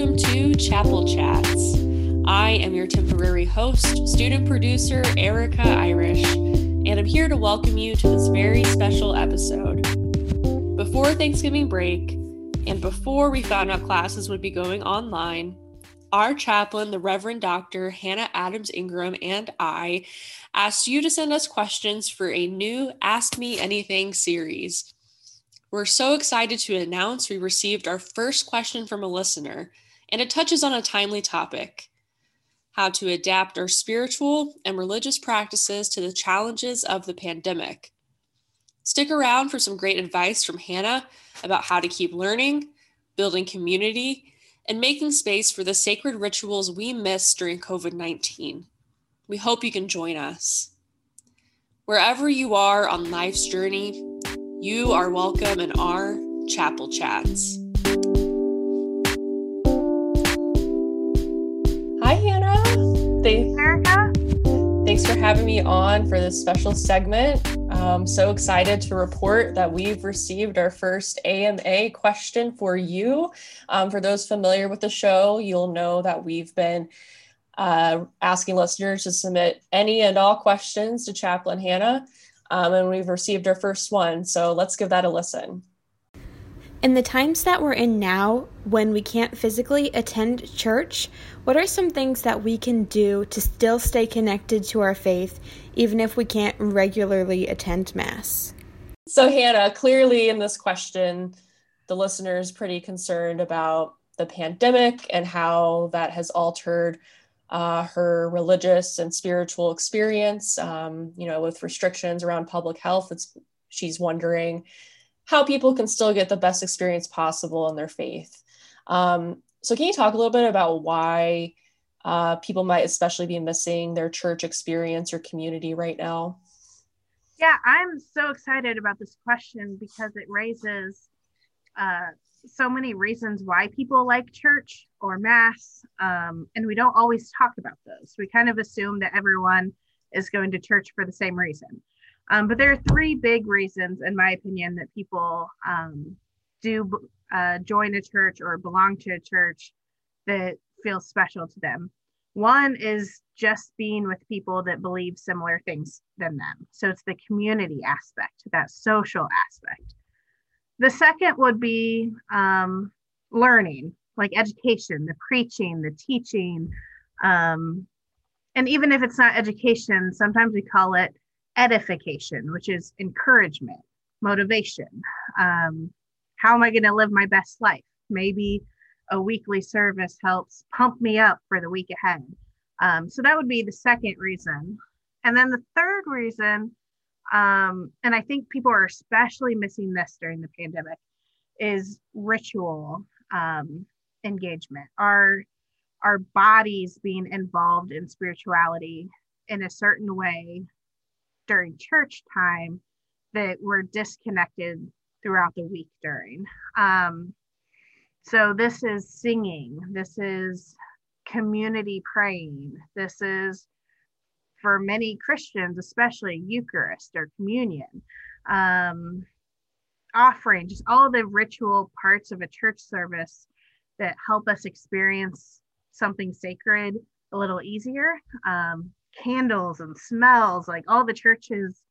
welcome to Chapel Chats. I am your temporary host, student producer Erica Irish, and I'm here to welcome you to this very special episode. Before Thanksgiving break, and before we found out classes would be going online, our chaplain, the Reverend Dr. Hannah Adams Ingram, and I asked you to send us questions for a new Ask Me Anything series. We're so excited to announce we received our first question from a listener, and it touches on a timely topic how to adapt our spiritual and religious practices to the challenges of the pandemic. Stick around for some great advice from Hannah about how to keep learning, building community, and making space for the sacred rituals we missed during COVID 19. We hope you can join us. Wherever you are on life's journey, you are welcome in our chapel chats. Hi, Hannah. Thanks, Erica. Thanks for having me on for this special segment. I'm so excited to report that we've received our first AMA question for you. Um, for those familiar with the show, you'll know that we've been uh, asking listeners to submit any and all questions to Chaplain Hannah um, and we've received our first one. So let's give that a listen. In the times that we're in now, when we can't physically attend church, what are some things that we can do to still stay connected to our faith, even if we can't regularly attend Mass? So, Hannah, clearly in this question, the listener is pretty concerned about the pandemic and how that has altered uh, her religious and spiritual experience. Um, you know, with restrictions around public health, it's she's wondering how people can still get the best experience possible in their faith. Um, so, can you talk a little bit about why uh, people might especially be missing their church experience or community right now? Yeah, I'm so excited about this question because it raises uh, so many reasons why people like church or mass um, and we don't always talk about those we kind of assume that everyone is going to church for the same reason um, but there are three big reasons in my opinion that people um, do uh, join a church or belong to a church that feels special to them one is just being with people that believe similar things than them so it's the community aspect that social aspect the second would be um, learning, like education, the preaching, the teaching. Um, and even if it's not education, sometimes we call it edification, which is encouragement, motivation. Um, how am I going to live my best life? Maybe a weekly service helps pump me up for the week ahead. Um, so that would be the second reason. And then the third reason um, and I think people are especially missing this during the pandemic, is ritual um, engagement. Our our bodies being involved in spirituality in a certain way during church time that we're disconnected throughout the week during. Um, so this is singing. This is community praying. This is for many Christians, especially Eucharist or communion, um, offering, just all the ritual parts of a church service that help us experience something sacred a little easier. Um, candles and smells, like all the churches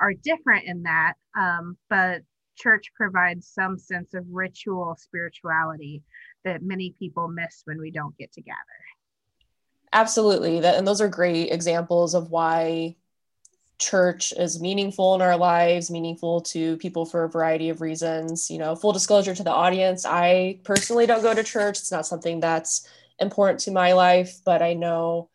are different in that, um, but church provides some sense of ritual spirituality that many people miss when we don't get together. Absolutely. That and those are great examples of why church is meaningful in our lives, meaningful to people for a variety of reasons. You know, full disclosure to the audience, I personally don't go to church. It's not something that's important to my life, but I know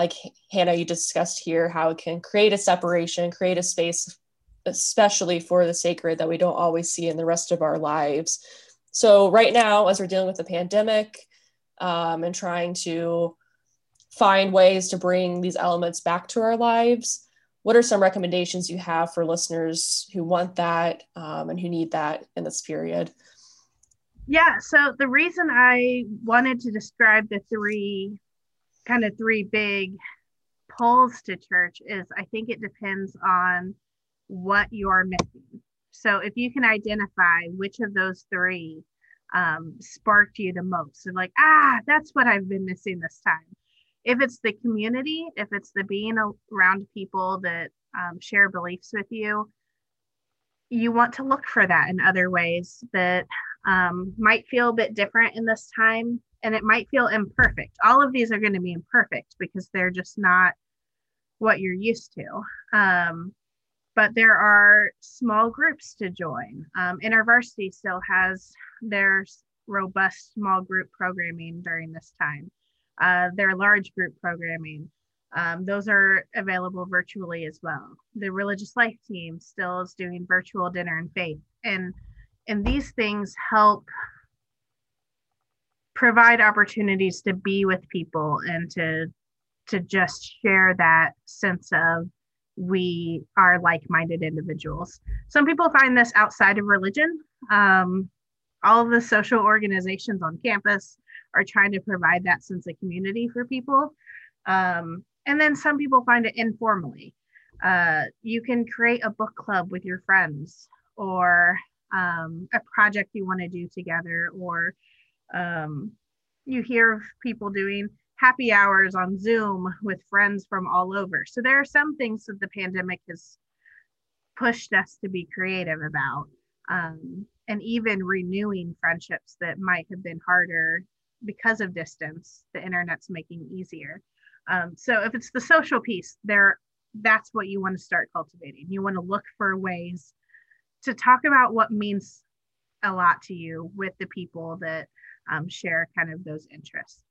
like Hannah you discussed here how it can create a separation, create a space especially for the sacred that we don't always see in the rest of our lives. So right now as we're dealing with the pandemic um, and trying to find ways to bring these elements back to our lives what are some recommendations you have for listeners who want that um, and who need that in this period yeah so the reason i wanted to describe the three kind of three big pulls to church is i think it depends on what you're missing. So if you can identify which of those three um, sparked you the most and like ah that's what i've been missing this time. If it's the community if it's the being around people that um, share beliefs with you you want to look for that in other ways that um, might feel a bit different in this time and it might feel imperfect all of these are going to be imperfect because they're just not what you're used to um, but there are small groups to join. Um, InterVarsity still has their robust small group programming during this time. Uh, their large group programming, um, those are available virtually as well. The religious life team still is doing virtual dinner and faith, and and these things help provide opportunities to be with people and to to just share that sense of we are like-minded individuals. Some people find this outside of religion. Um, all of the social organizations on campus are trying to provide that sense of community for people. Um, and then some people find it informally. Uh, you can create a book club with your friends or um, a project you want to do together, or um, you hear of people doing happy hours on Zoom with friends from all over. So there are some things that the pandemic has pushed us to be creative about, um, and even renewing friendships that might have been harder because of distance. The internet's making easier. Um, so if it's the social piece, there, that's what you want to start cultivating. You want to look for ways to talk about what means a lot to you with the people that um, share kind of those interests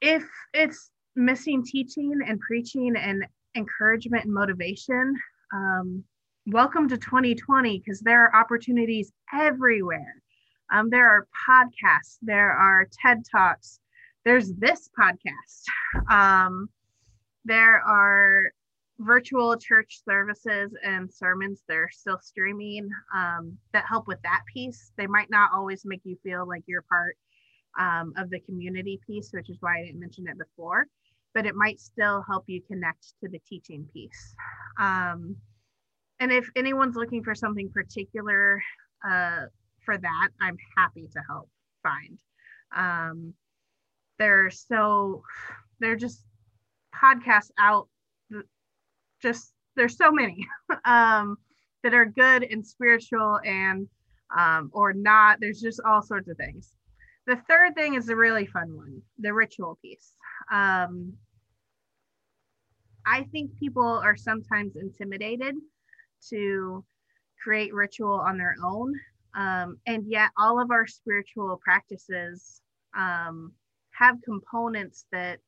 if it's missing teaching and preaching and encouragement and motivation, um, welcome to 2020 because there are opportunities everywhere. Um, there are podcasts, there are TED Talks, there's this podcast. Um, there are virtual church services and sermons they're still streaming um, that help with that piece. They might not always make you feel like you're part um, of the community piece, which is why I didn't mention it before, but it might still help you connect to the teaching piece. Um, and if anyone's looking for something particular uh, for that, I'm happy to help find. Um, they're so, they're just podcasts out, just, there's so many um, that are good and spiritual and um, or not. There's just all sorts of things the third thing is a really fun one the ritual piece um, i think people are sometimes intimidated to create ritual on their own um, and yet all of our spiritual practices um, have components that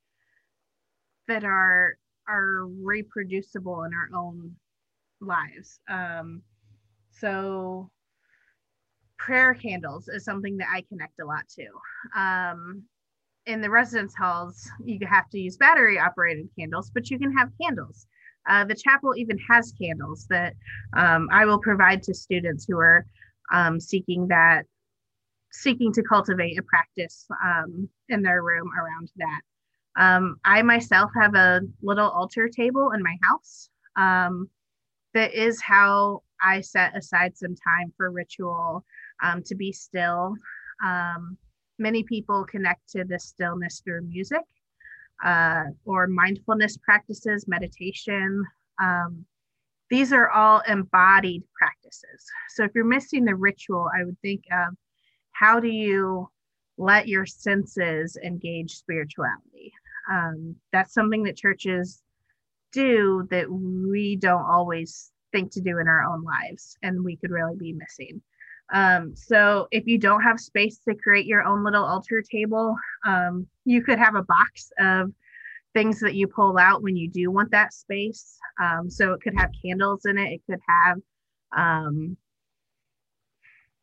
that are are reproducible in our own lives um, so prayer candles is something that I connect a lot to. Um, in the residence halls, you have to use battery operated candles, but you can have candles. Uh, the chapel even has candles that um, I will provide to students who are um, seeking that, seeking to cultivate a practice um, in their room around that. Um, I myself have a little altar table in my house. Um, that is how I set aside some time for ritual um, to be still. Um, many people connect to this stillness through music uh, or mindfulness practices, meditation. Um, these are all embodied practices. So if you're missing the ritual, I would think of how do you let your senses engage spirituality? Um, that's something that churches do that we don't always think to do in our own lives, and we could really be missing. Um, so if you don't have space to create your own little altar table, um, you could have a box of things that you pull out when you do want that space. Um, so it could have candles in it. It could have um,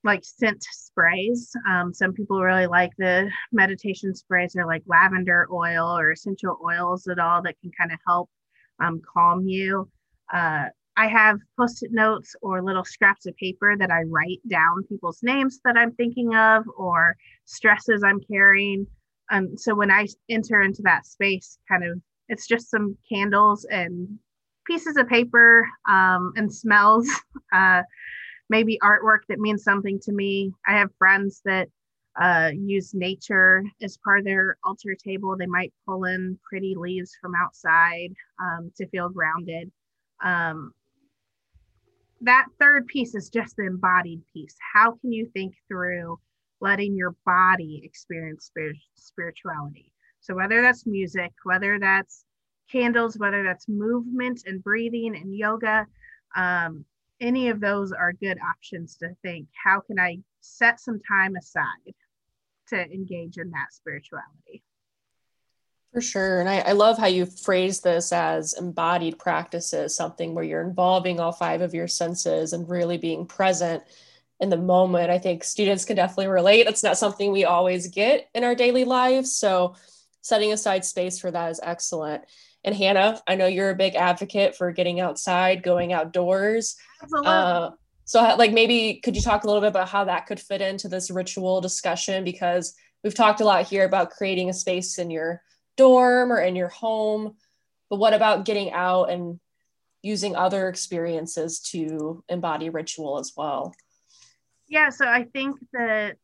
like scent sprays. Um, some people really like the meditation sprays or like lavender oil or essential oils at all that can kind of help um, calm you. Uh, I have post it notes or little scraps of paper that I write down people's names that I'm thinking of or stresses I'm carrying. Um, so when I enter into that space, kind of, it's just some candles and pieces of paper um, and smells uh, maybe artwork that means something to me. I have friends that uh, use nature as part of their altar table. They might pull in pretty leaves from outside um, to feel grounded. Um, that third piece is just the embodied piece. How can you think through letting your body experience spirituality? So, whether that's music, whether that's candles, whether that's movement and breathing and yoga, um, any of those are good options to think how can I set some time aside to engage in that spirituality? For sure. And I, I love how you phrase this as embodied practices, something where you're involving all five of your senses and really being present in the moment. I think students can definitely relate. It's not something we always get in our daily lives. So setting aside space for that is excellent. And Hannah, I know you're a big advocate for getting outside, going outdoors. Absolutely. Uh, so, like, maybe could you talk a little bit about how that could fit into this ritual discussion? Because we've talked a lot here about creating a space in your dorm or in your home, but what about getting out and using other experiences to embody ritual as well? Yeah, so I think that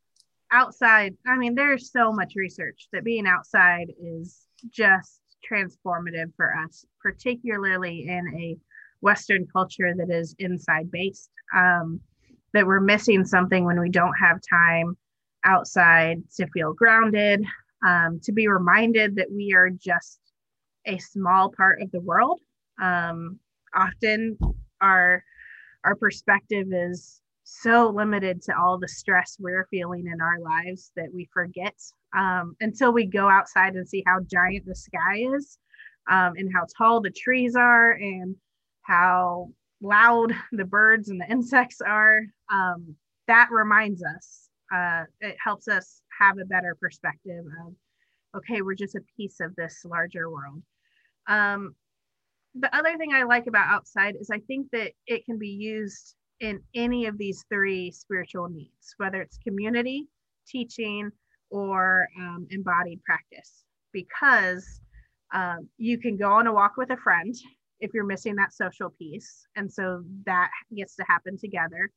outside, I mean, there's so much research that being outside is just transformative for us, particularly in a Western culture that is inside based. Um, that we're missing something when we don't have time outside to feel grounded, um, to be reminded that we are just a small part of the world. Um, often, our our perspective is so limited to all the stress we're feeling in our lives that we forget um, until we go outside and see how giant the sky is um, and how tall the trees are and how loud the birds and the insects are. Um, that reminds us, uh, it helps us have a better perspective of, okay, we're just a piece of this larger world. Um, the other thing I like about outside is I think that it can be used in any of these three spiritual needs, whether it's community, teaching, or um, embodied practice, because um, you can go on a walk with a friend if you're missing that social piece. And so that gets to happen together.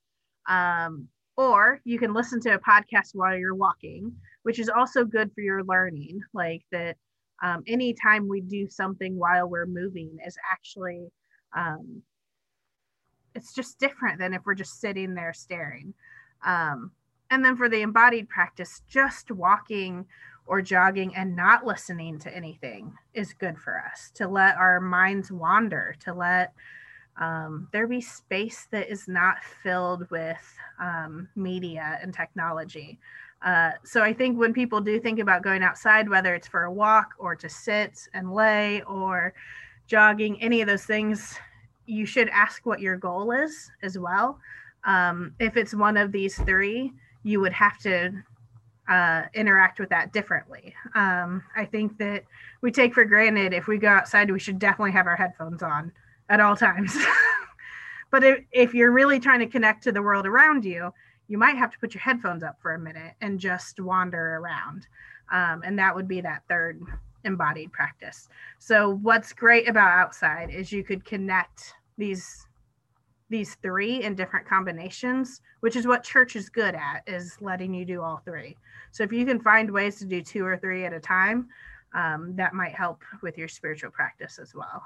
Um, or you can listen to a podcast while you're walking, which is also good for your learning. Like that, um, anytime we do something while we're moving is actually, um, it's just different than if we're just sitting there staring. Um, and then for the embodied practice, just walking or jogging and not listening to anything is good for us to let our minds wander, to let um, there be space that is not filled with um, media and technology. Uh, so I think when people do think about going outside, whether it's for a walk or to sit and lay or jogging, any of those things, you should ask what your goal is as well. Um, if it's one of these three, you would have to uh, interact with that differently. Um, I think that we take for granted if we go outside, we should definitely have our headphones on at all times. but if, if you're really trying to connect to the world around you, you might have to put your headphones up for a minute and just wander around. Um, and that would be that third embodied practice. So, what's great about outside is you could connect these these three in different combinations, which is what church is good at, is letting you do all three. So if you can find ways to do two or three at a time, um, that might help with your spiritual practice as well.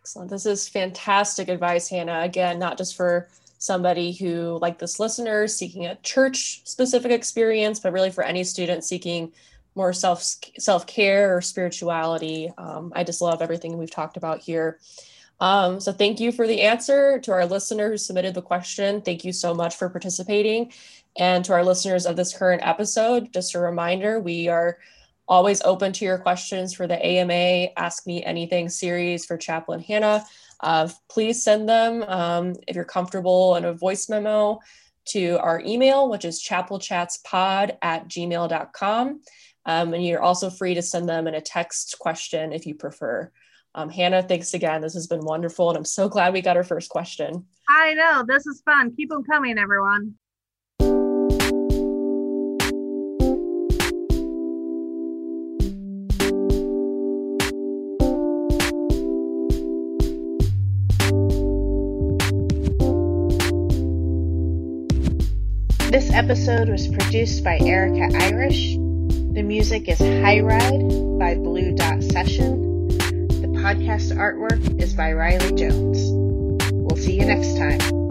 Excellent. This is fantastic advice, Hannah. Again, not just for somebody who, like this listener, seeking a church specific experience, but really for any student seeking more self self care or spirituality. Um, I just love everything we've talked about here. Um, so thank you for the answer to our listener who submitted the question. Thank you so much for participating. And to our listeners of this current episode, just a reminder we are always open to your questions for the AMA Ask Me Anything series for Chaplain Hannah. Uh, please send them um, if you're comfortable in a voice memo to our email, which is chapelchatspod at gmail.com. Um, and you're also free to send them in a text question if you prefer. Um, Hannah, thanks again. This has been wonderful, and I'm so glad we got our first question. I know. This is fun. Keep them coming, everyone. This episode was produced by Erica Irish. The music is High Ride by Blue Dot Session. Podcast artwork is by Riley Jones. We'll see you next time.